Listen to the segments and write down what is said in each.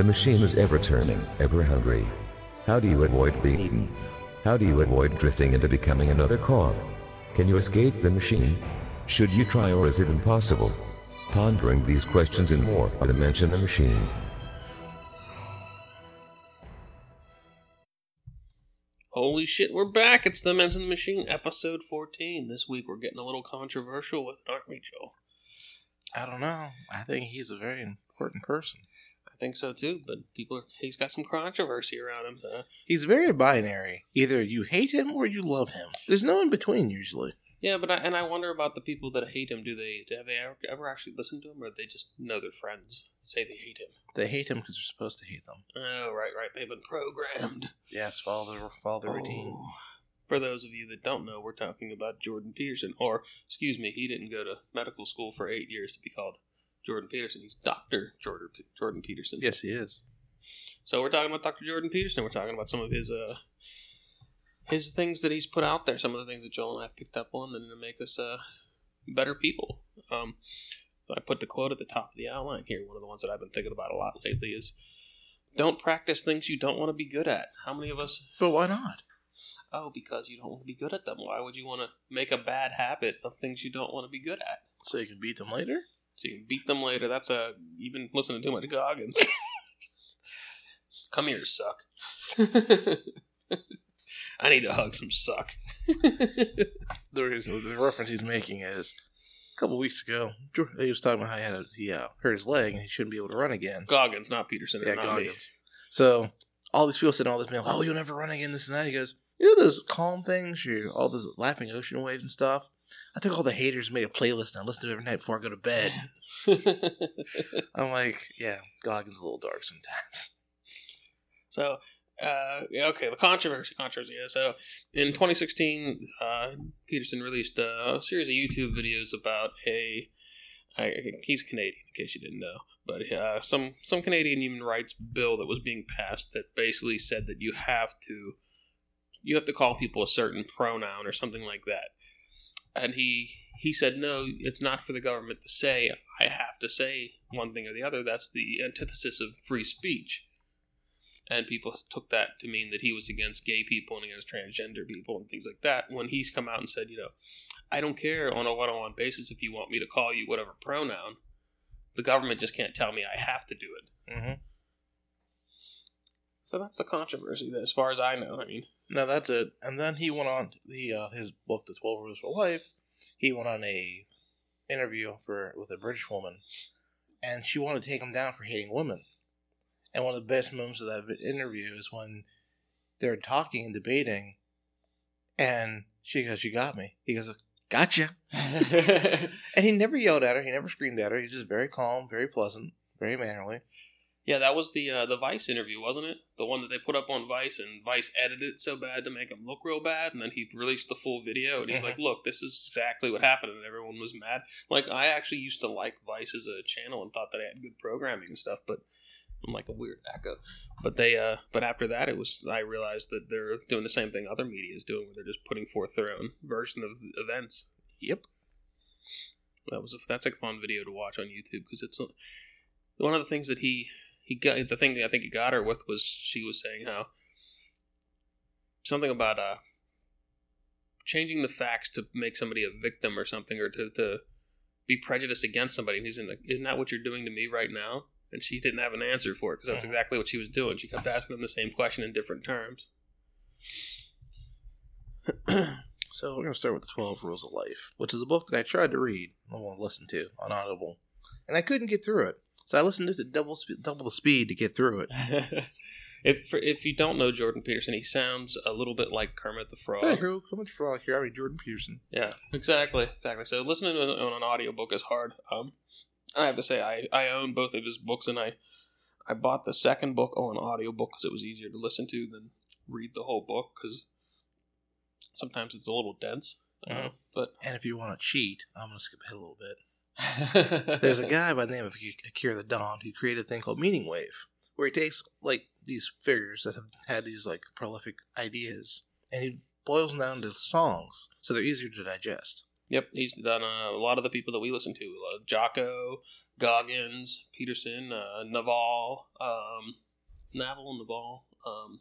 The machine is ever turning, ever hungry. How do you avoid being eaten? How do you avoid drifting into becoming another cog? Can you escape the machine? Should you try or is it impossible? Pondering these questions and more are the Mensch and the Machine. Holy shit, we're back. It's the Mensch and the Machine, episode 14. This week we're getting a little controversial with it, aren't we, Joe? I don't know. I think he's a very important person. Think so too, but people are, he's got some controversy around him. He's very binary. Either you hate him or you love him. There's no in between usually. yeah, but I, and I wonder about the people that hate him. Do they have they ever, ever actually listened to him, or they just know their friends say they hate him? They hate him because they're supposed to hate them. Oh, right, right. They've been programmed. Yes, follow the follow the routine. Oh. For those of you that don't know, we're talking about Jordan Peterson, or excuse me, he didn't go to medical school for eight years to be called Jordan Peterson. He's Doctor Jordan Jordan Peterson. Yes, he is. So we're talking about Dr. Jordan Peterson. We're talking about some of his uh his things that he's put out there, some of the things that Joel and I picked up on and to make us uh better people. Um I put the quote at the top of the outline here. One of the ones that I've been thinking about a lot lately is don't practice things you don't want to be good at. How many of us But why not? Oh, because you don't want to be good at them. Why would you want to make a bad habit of things you don't want to be good at? So you can beat them later? So you can beat them later. That's a you've been listening to too much Goggins. Come here, suck. I need to hug some suck. The, the reference he's making is a couple weeks ago. He was talking about how he had a, he uh, hurt his leg and he shouldn't be able to run again. Goggins, not Peterson. Yeah, not Goggins. So all these people sitting all this like, "Oh, you'll never run again." This and that. He goes, "You know those calm things, you all those lapping ocean waves and stuff." I took all the haters, and made a playlist, and I listen to it every night before I go to bed. I'm like, yeah, Goggins a little dark sometimes. so, uh, yeah, okay, the controversy, controversy. Yeah. So, in 2016, uh, Peterson released a series of YouTube videos about a. I, he's Canadian, in case you didn't know, but uh, some some Canadian human rights bill that was being passed that basically said that you have to you have to call people a certain pronoun or something like that. And he he said no, it's not for the government to say I have to say one thing or the other. That's the antithesis of free speech. And people took that to mean that he was against gay people and against transgender people and things like that. When he's come out and said, you know, I don't care on a one on one basis if you want me to call you whatever pronoun. The government just can't tell me I have to do it. Mm-hmm. So that's the controversy, That, as far as I know. I mean, No, that's it. And then he went on the uh, his book, The Twelve Rules for Life. He went on a interview for with a British woman, and she wanted to take him down for hating women. And one of the best moments of that interview is when they're talking and debating, and she goes, "You got me." He goes, "Gotcha." And he never yelled at her. He never screamed at her. He's just very calm, very pleasant, very mannerly. Yeah, that was the uh, the Vice interview, wasn't it? The one that they put up on Vice, and Vice edited it so bad to make him look real bad, and then he released the full video, and he's like, "Look, this is exactly what happened," and everyone was mad. Like, I actually used to like Vice as a channel and thought that it had good programming and stuff, but I'm like a weird echo. But they, uh, but after that, it was I realized that they're doing the same thing other media is doing, where they're just putting forth their own version of events. Yep. That was a, that's a fun video to watch on YouTube because it's a, one of the things that he he got. The thing I think he got her with was she was saying how something about uh changing the facts to make somebody a victim or something or to to be prejudiced against somebody. And he's in like, isn't that what you're doing to me right now? And she didn't have an answer for it because that's exactly what she was doing. She kept asking him the same question in different terms. So we're gonna start with the Twelve Rules of Life, which is a book that I tried to read, I want to listen to on Audible, and I couldn't get through it. So I listened to it double sp- double the speed to get through it. if if you don't know Jordan Peterson, he sounds a little bit like Kermit the Frog. Hey, who coming to frog here? I mean Jordan Peterson. Yeah, exactly, exactly. So listening to it on an audiobook is hard. Um, I have to say, I, I own both of his books, and I I bought the second book on an audiobook because it was easier to listen to than read the whole book because sometimes it's a little dense. Uh, but And if you want to cheat, I'm gonna skip ahead a little bit. There's a guy by the name of Akira the Don who created a thing called Meaning Wave, where he takes like these figures that have had these like prolific ideas, and he boils them down to songs so they're easier to digest. Yep, he's done uh, a lot of the people that we listen to. Uh, Jocko, Goggins, Peterson, uh, Naval, um, Naval, Naval. Um,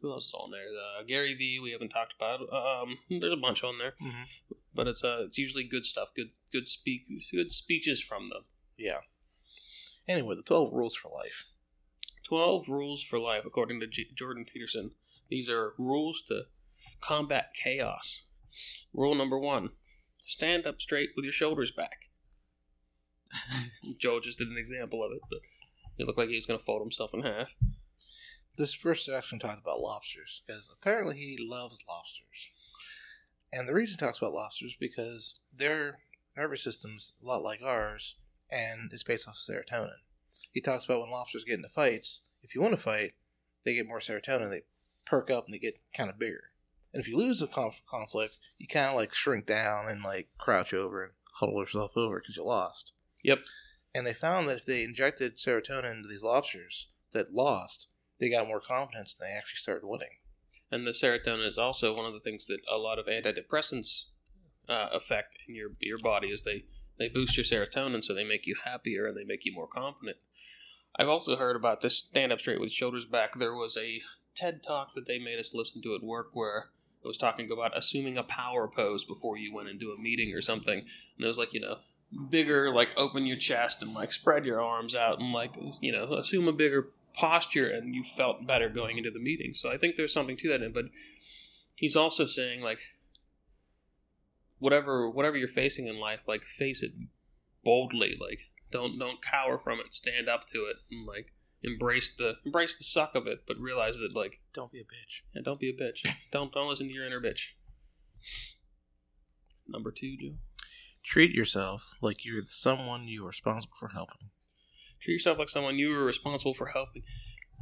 who else is on there? Uh, Gary V. We haven't talked about. Um, there's a bunch on there, Mhm. But it's uh, it's usually good stuff. Good good speak good speeches from them. Yeah. Anyway, the 12 rules for life. 12 rules for life, according to J- Jordan Peterson. These are rules to combat chaos. Rule number one stand up straight with your shoulders back. Joe just did an example of it, but it looked like he was going to fold himself in half. This first section talked about lobsters because apparently he loves lobsters. And the reason he talks about lobsters is because their nervous system's a lot like ours and it's based off serotonin. He talks about when lobsters get into fights, if you want to fight, they get more serotonin, they perk up and they get kind of bigger. And if you lose a conf- conflict, you kind of like shrink down and like crouch over and huddle yourself over because you lost. Yep. And they found that if they injected serotonin into these lobsters that lost, they got more confidence and they actually started winning. And the serotonin is also one of the things that a lot of antidepressants uh, affect in your your body is they they boost your serotonin, so they make you happier and they make you more confident. I've also heard about this stand up straight with shoulders back. There was a TED talk that they made us listen to at work where it was talking about assuming a power pose before you went into a meeting or something, and it was like you know bigger, like open your chest and like spread your arms out and like you know assume a bigger posture and you felt better going into the meeting. So I think there's something to that. In but he's also saying like whatever whatever you're facing in life, like face it boldly. Like don't don't cower from it. Stand up to it and like embrace the embrace the suck of it, but realize that like Don't be a bitch. yeah, don't be a bitch. Don't don't listen to your inner bitch. Number two, Joe. Treat yourself like you're the someone you are responsible for helping. Treat yourself like someone you are responsible for helping.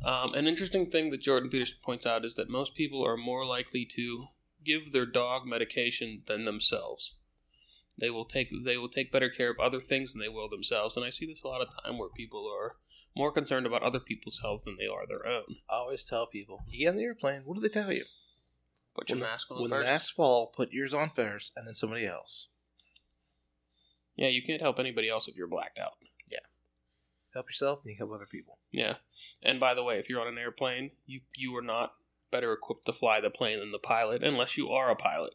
Um, an interesting thing that Jordan Peterson points out is that most people are more likely to give their dog medication than themselves. They will take they will take better care of other things than they will themselves, and I see this a lot of time where people are more concerned about other people's health than they are their own. I always tell people, you get on the airplane, what do they tell you? Put your When mask on When first. the masks fall, put yours on first and then somebody else. yeah, you can't help anybody else if you're blacked out. Help yourself and you help other people. Yeah, and by the way, if you're on an airplane, you you are not better equipped to fly the plane than the pilot, unless you are a pilot.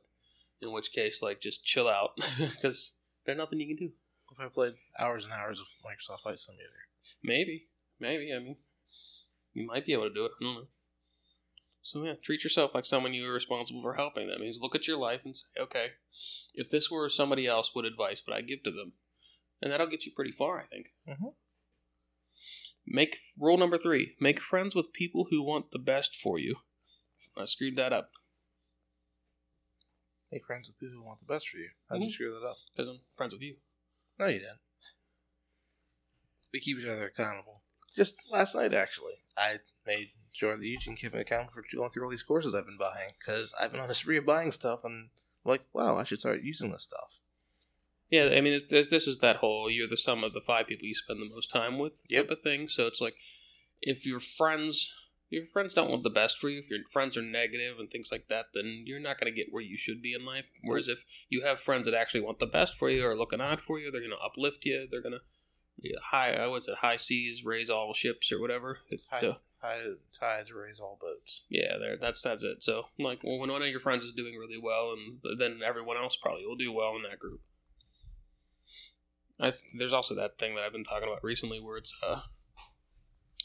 In which case, like, just chill out because there's nothing you can do. If I played hours and hours of Microsoft Flight Simulator. Maybe, maybe. I mean, you might be able to do it. I don't know. So yeah, treat yourself like someone you are responsible for helping. That means look at your life and say, okay, if this were somebody else, what advice would I give to them? And that'll get you pretty far, I think. Mhm. Make rule number three: make friends with people who want the best for you. I screwed that up Make friends with people who want the best for you. How did you Mhm. screw that up? because I'm friends with you. No, you didn't. We keep each other accountable. Just last night, actually, I made sure that Eugene kept me accountable for going through all these courses I've been buying because I've been on a spree of buying stuff and like, wow, I should start using this stuff. Yeah, I mean, this is that whole you're the sum of the five people you spend the most time with Yep. type of thing. So it's like if your friends, your friends don't want the best for you, if your friends are negative and things like that, then you're not going to get where you should be in life. Whereas if you have friends that actually want the best for you or looking out for you, they're going to uplift you. They're going to high, uh, I was it high seas raise all ships or whatever. High, So high tides raise all boats. yeah, there that's that's it. So like well, when one of your friends is doing really well, and then everyone else probably will do well in that group. I th- there's also that thing that I've been talking about recently, where it's uh,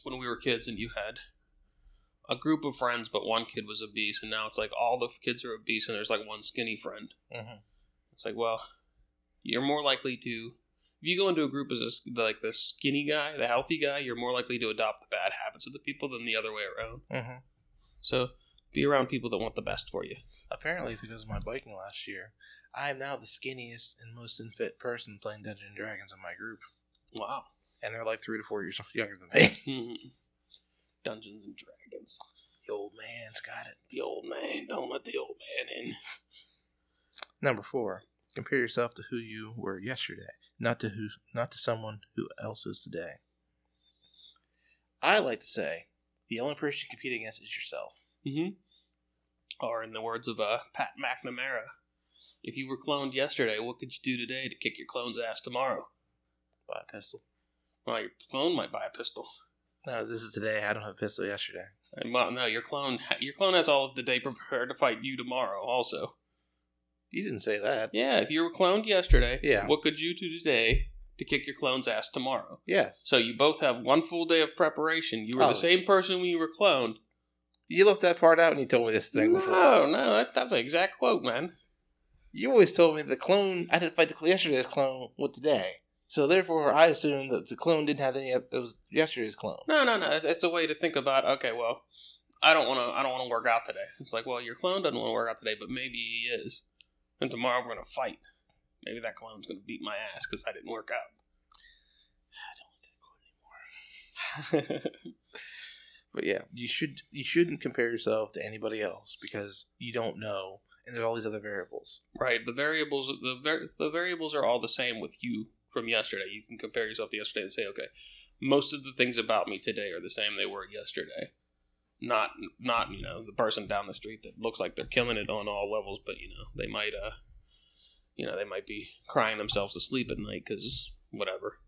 when we were kids and you had a group of friends, but one kid was obese, and now it's like all the kids are obese, and there's like one skinny friend. Mm-hmm. It's like, well, you're more likely to if you go into a group as a, like the skinny guy, the healthy guy, you're more likely to adopt the bad habits of the people than the other way around. Mm-hmm. So be around people that want the best for you. Apparently, because of my biking last year, I am now the skinniest and most unfit person playing Dungeons and Dragons in my group, Wow. and they're like three to four years younger than me. Dungeons and Dragons. The old man's got it. The old man. Don't let the old man in. Number four: compare yourself to who you were yesterday, not to who, not to someone who else is today. I like to say, the only person you compete against is yourself. Mm-hmm. Or in the words of uh, Pat McNamara, If you were cloned yesterday, what could you do today to kick your clone's ass tomorrow? Buy a pistol. Well, your clone might buy a pistol. No, this is today. I don't have a pistol yesterday. And, Well, no, your clone your clone has all of the day prepared to fight you tomorrow. Also, You didn't say that. yeah. If you were cloned yesterday, Yeah. what could you do today to kick your clone's ass tomorrow? Yes. So you both have one full day of preparation. You were Oh. the same person when you were cloned. You left that part out and you told me this thing before. No, no, that, that's an exact quote, man. You always told me the clone. I didn't fight the yesterday's clone with today. So therefore, I assume that the clone didn't have any. It was yesterday's clone. No, no, no. It's, it's a way to think about. Okay, well, I don't want to. I don't want to work out today. It's like, well, your clone doesn't want to work out today, but maybe he is. And tomorrow we're gonna fight. Maybe that clone's gonna beat my ass because I didn't work out. But yeah, you should you shouldn't compare yourself to anybody else because you don't know, and there's all these other variables. right. The variables. The var- the variables are all the same with you from yesterday. You can compare yourself to yesterday and say, okay, most of the things about me today are the same they were yesterday. Not not you know the person down the street that looks like they're killing it on all levels, but you know they might uh you know they might be crying themselves to sleep at night because whatever,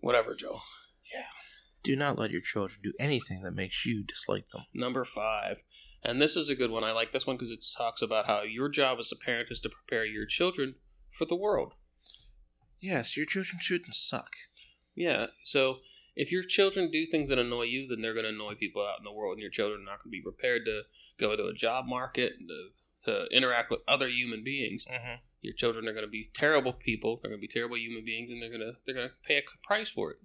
whatever, Joe. Do not let your children do anything that makes you dislike them. Number five, and this is a good one. I like this one because it talks about how your job as a parent is to prepare your children for the world. Yes, your children shouldn't suck. Yeah. So if your children do things that annoy you, then they're going to annoy people out in the world, and your children are not going to be prepared to go to a job market and to, to interact with other human beings. Mm-hmm. Your children are going to be terrible people. They're going to be terrible human beings, and they're going to they're going to pay a price for it.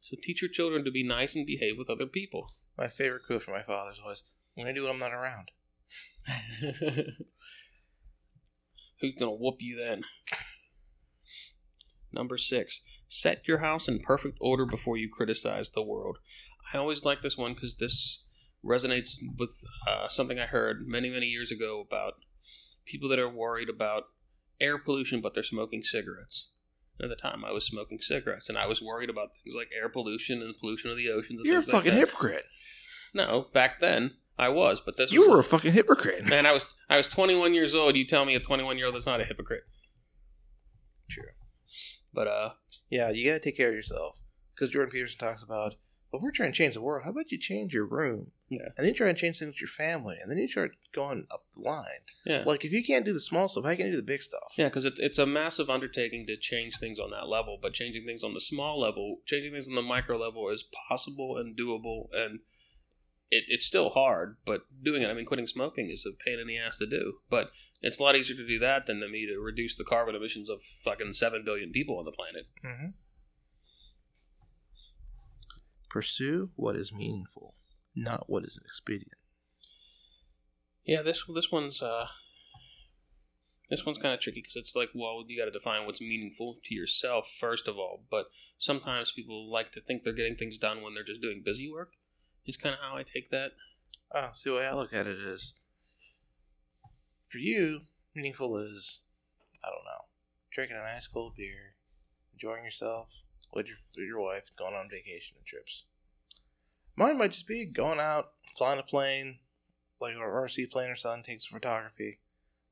So teach your children to be nice and behave with other people. My favorite quote from my father is always, "I'm gonna do when I'm not around." Who's gonna whoop you then? Number six, set your house in perfect order before you criticize the world. I always like this one because this resonates with uh, something I heard many, many years ago about people that are worried about air pollution, but they're smoking cigarettes. At the time, I was smoking cigarettes, and I was worried about things like air pollution and pollution of the oceans. You're a things like fucking hypocrite. No, back then I was, but this You were a fucking hypocrite. Man, I was I was 21 years old. You tell me a 21 year old is not a hypocrite. True. But uh, Yeah, you gotta take care of yourself. Because Jordan Peterson talks about, well, if we're trying to change the world, how about you change your room? Yeah. And then you try and change things with your family, and then you start going up the line. yeah, Like, if you can't do the small stuff, how can you do the big stuff? yeah, because it's it's a massive undertaking to change things on that level. But changing things on the small level, changing things on the micro level is possible and doable, and it, it's still hard. But doing it, I mean, quitting smoking is a pain in the ass to do. But it's a lot easier to do that than to me to reduce the carbon emissions of fucking seven billion people on the planet. Mm-hmm. Pursue what is meaningful, not what is expedient. Yeah, this this one's uh this one's kind of tricky because it's like, well, you got to define what's meaningful to yourself first of all. But sometimes people like to think they're getting things done when they're just doing busy work. Is kind of how I take that. Oh, see, the way I look at it is, for you, meaningful is, I don't know, drinking a nice cold beer, enjoying yourself with your your wife, going on vacation and trips. Mine might just be going out, flying a plane, like our RC plane or something, take some photography.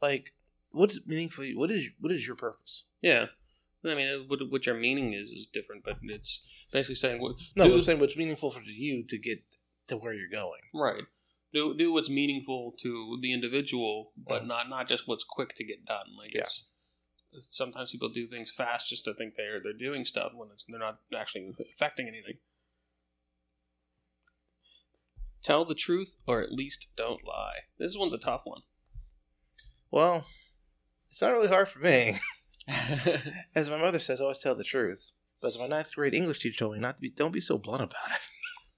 Like, what's meaningful? What is what is your purpose? Yeah, I mean, what, what your meaning is is different, but it's basically saying what No, do, I'm saying what's meaningful for you to get to where you're going. right. Do do what's meaningful to the individual, but Mhm. not not just what's quick to get done. Like Yeah. it's sometimes people do things fast just to think they're they're doing stuff when it's they're not actually affecting anything. Tell the truth, or at least don't lie. This one's a tough one. Well, it's not really hard for me. As my mother says, always tell the truth. But as my ninth grade English teacher told me, not to be, don't be so blunt about it.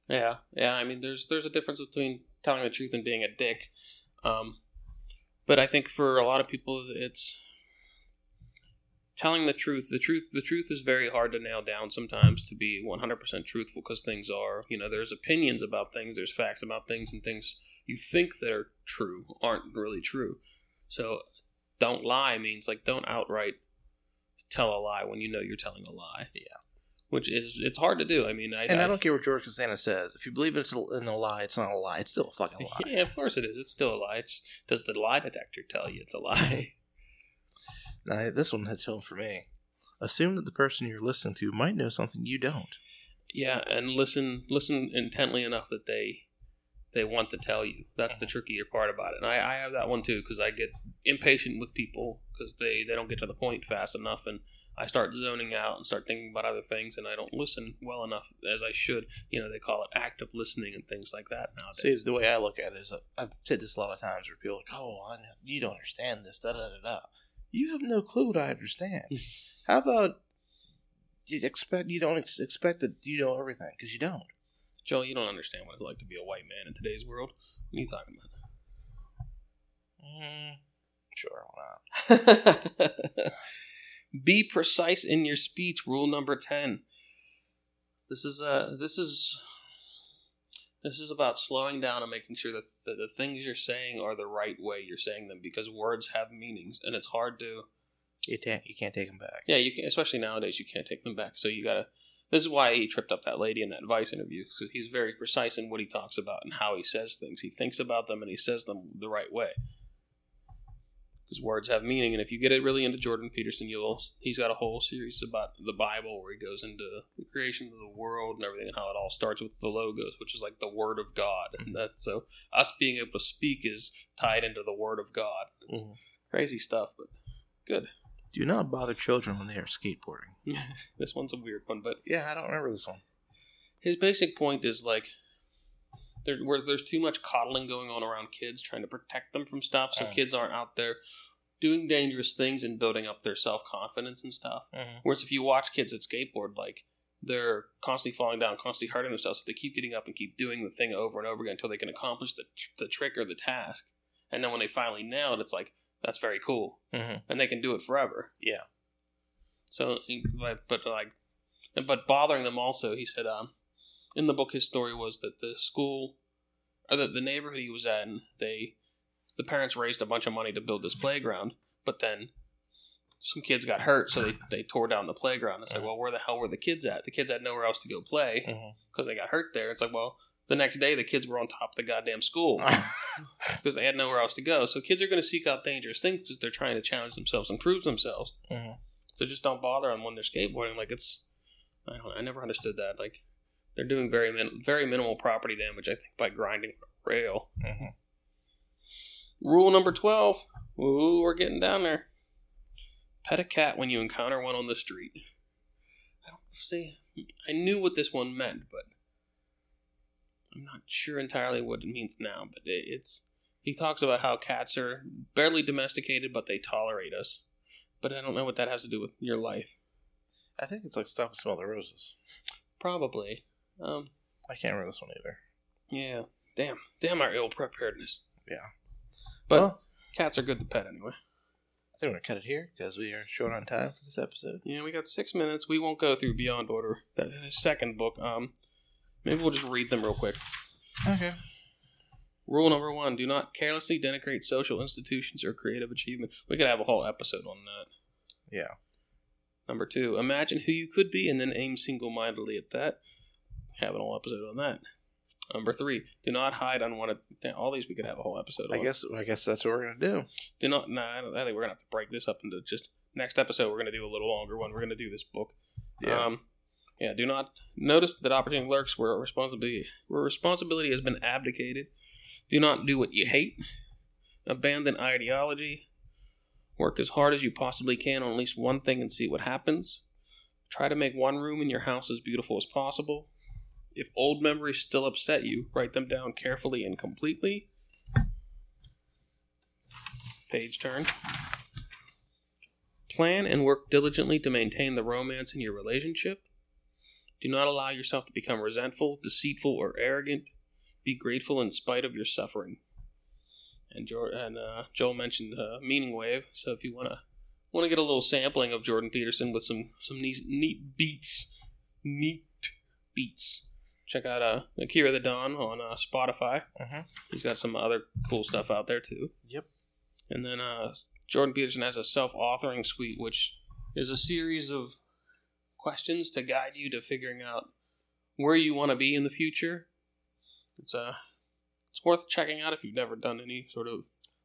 Yeah, yeah. I mean, there's there's a difference between telling the truth and being a dick. Um, but I think for a lot of people, it's telling the truth. The truth, the truth is very hard to nail down sometimes to be 100% truthful because things are, you know, there's opinions about things, there's facts about things, and things you think they're true aren't really true. So, don't lie means like don't outright tell a lie when you know you're telling a lie. Yeah. Which is it's hard to do. I mean, I, And I don't care what George Costanza says. If you believe it's a- in a lie, it's not a lie. It's still a fucking lie. Yeah, of course it is. It's still a lie. It's, does the lie detector tell you it's a lie? Now, this one hits home for me. Assume that the person you're listening to might know something you don't. Yeah, and listen listen intently enough that they they want to tell you. That's the uh-huh. trickier part about it. And I, I have that one too because I get impatient with people because they they don't get to the point fast enough, and I start zoning out and start thinking about other things, and I don't listen well enough as I should. You know, they call it active listening and things like that nowadays. See, the way I look at it is, I've said this a lot of times where people are like, "Oh, I know, you don't understand this." Da da da da. You have no clue what I understand. How about you expect you don't ex- expect that you know everything because you don't. Joel, you don't understand what it's like to be a white man in today's world. What are you talking Mm, sure, why not? about? be precise in your speech. Rule number ten. This is uh this is this is about slowing down and making sure that the, the things you're saying are the right way you're saying them because words have meanings and it's hard to You can't you can't take them back. yeah you can especially nowadays you can't take them back so you gotta this is why he tripped up that lady in that Vice interview because he's very precise in what he talks about and how he says things. He thinks about them and he says them the right way. Because words have meaning, and if you get it really into Jordan Peterson, you'll he's got a whole series about the Bible where he goes into the creation of the world and everything and how it all starts with the logos, which is like the Word of God, and that's so us being able to speak is tied into the Word of God. Mhm. crazy stuff, but good. Do not bother children when they are skateboarding. this one's a weird one, but Yeah, I don't remember this one. his basic point is like there where there's too much coddling going on around kids trying to protect them from stuff so Mm. kids aren't out there doing dangerous things and building up their self-confidence and stuff Mm-hmm. whereas if you watch kids at skateboard like they're constantly falling down constantly hurting themselves so they keep getting up and keep doing the thing over and over again until they can accomplish the, the trick or the task and then when they finally nail it it's like that's very cool Mm-hmm. and they can do it forever Yeah. so, but, but like, but bothering them also, he said, um, in the book, his story was that the school, or the, the neighborhood he was at, they, the parents raised a bunch of money to build this playground, but then some kids got hurt, so they, they tore down the playground. It's like, well, where the hell were the kids at? The kids had nowhere else to go play Mm-hmm. because they got hurt there. It's like, well, the next day the kids were on top of the goddamn school because they had nowhere else to go. So kids are going to seek out dangerous things because they're trying to challenge themselves and prove themselves. mm-hmm. So just don't bother them when they're skateboarding. Like it's, I don't. I never understood that. Like they're doing very min- very minimal property damage. I think by grinding rail. Mm-hmm. Rule number twelve. Ooh, we're getting down there. Pet a cat when you encounter one on the street. I don't see. I knew what this one meant, but I'm not sure entirely what it means now. But it, it's he talks about how cats are barely domesticated, but they tolerate us. But I don't know what that has to do with your life. I think it's like stop and smell the roses. Probably. Um. I can't remember this one either. Yeah. Damn. Damn our ill preparedness. Yeah. But Well- cats are good to pet anyway. I think we're gonna cut it here because we are short on time for this episode. Yeah, we got six minutes. We won't go through Beyond Order, the the second book. Um, maybe we'll just read them real quick. Okay. Rule number one: Do not carelessly denigrate social institutions or creative achievement. We could have a whole episode on that. Yeah. Number two: Imagine who you could be, and then aim single-mindedly at that. Have a whole episode on that. Number three: Do not hide unwanted. All these we could have a whole episode. I on. guess I guess that's what we're gonna do. Do not. No, I, I think we're gonna have to break this up into just next episode. We're gonna do a little longer one. We're gonna do this book. Yeah. Um, yeah. Do not notice that opportunity lurks where responsibility where responsibility has been abdicated. Do not do what you hate. Abandon ideology. Work as hard as you possibly can on at least one thing and see what happens. Try to make one room in your house as beautiful as possible. If old memories still upset you, write them down carefully and completely. Page turn. Plan and work diligently to maintain the romance in your relationship. Do not allow yourself to become resentful, deceitful, or arrogant. Be grateful in spite of your suffering. And, and uh, Joel mentioned uh, Meaning Wave, so if you want to want to get a little sampling of Jordan Peterson with some some neat, neat beats, neat beats, check out uh, Akira the Don on uh, Spotify. Mhm. He's got some other cool stuff out there too. Yep. And then uh, Jordan Peterson has a self-authoring suite, which is a series of questions to guide you to figuring out where you want to be in the future. It's uh, it's worth checking out if you've never done any sort of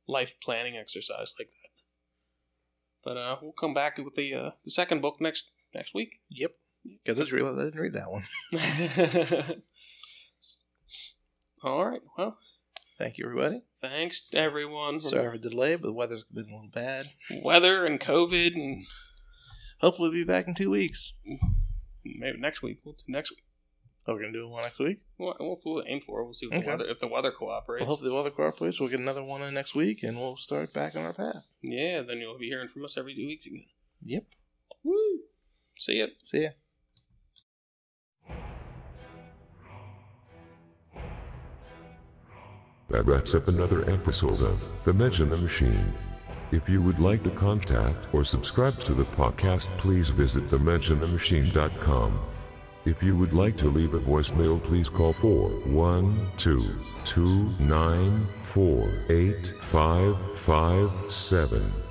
life planning exercise like that. But uh, we'll come back with the uh, the second book next next week. Yep. Because I just realized I didn't read that one. All right. Well, Thank you, everybody. thanks everyone. for Sorry for the delay, but the weather's been a little bad. Weather and COVID and Hopefully, we'll be back in two weeks. maybe next week. We'll do next week. Oh, we're gonna do one next week. We'll, we'll, we'll aim for. it. We'll see Okay. the weather if the weather cooperates. Well, hopefully, the weather cooperates. We'll get another one in next week, and we'll start back on our path. yeah, then you'll be hearing from us every two weeks again. Yep. Woo! See ya. See ya. That wraps up another episode of The Mensch and the Machine. If you would like to contact or subscribe to the podcast, please visit thementionthemachine.com. If you would like to leave a voicemail, please call 412 294 8557.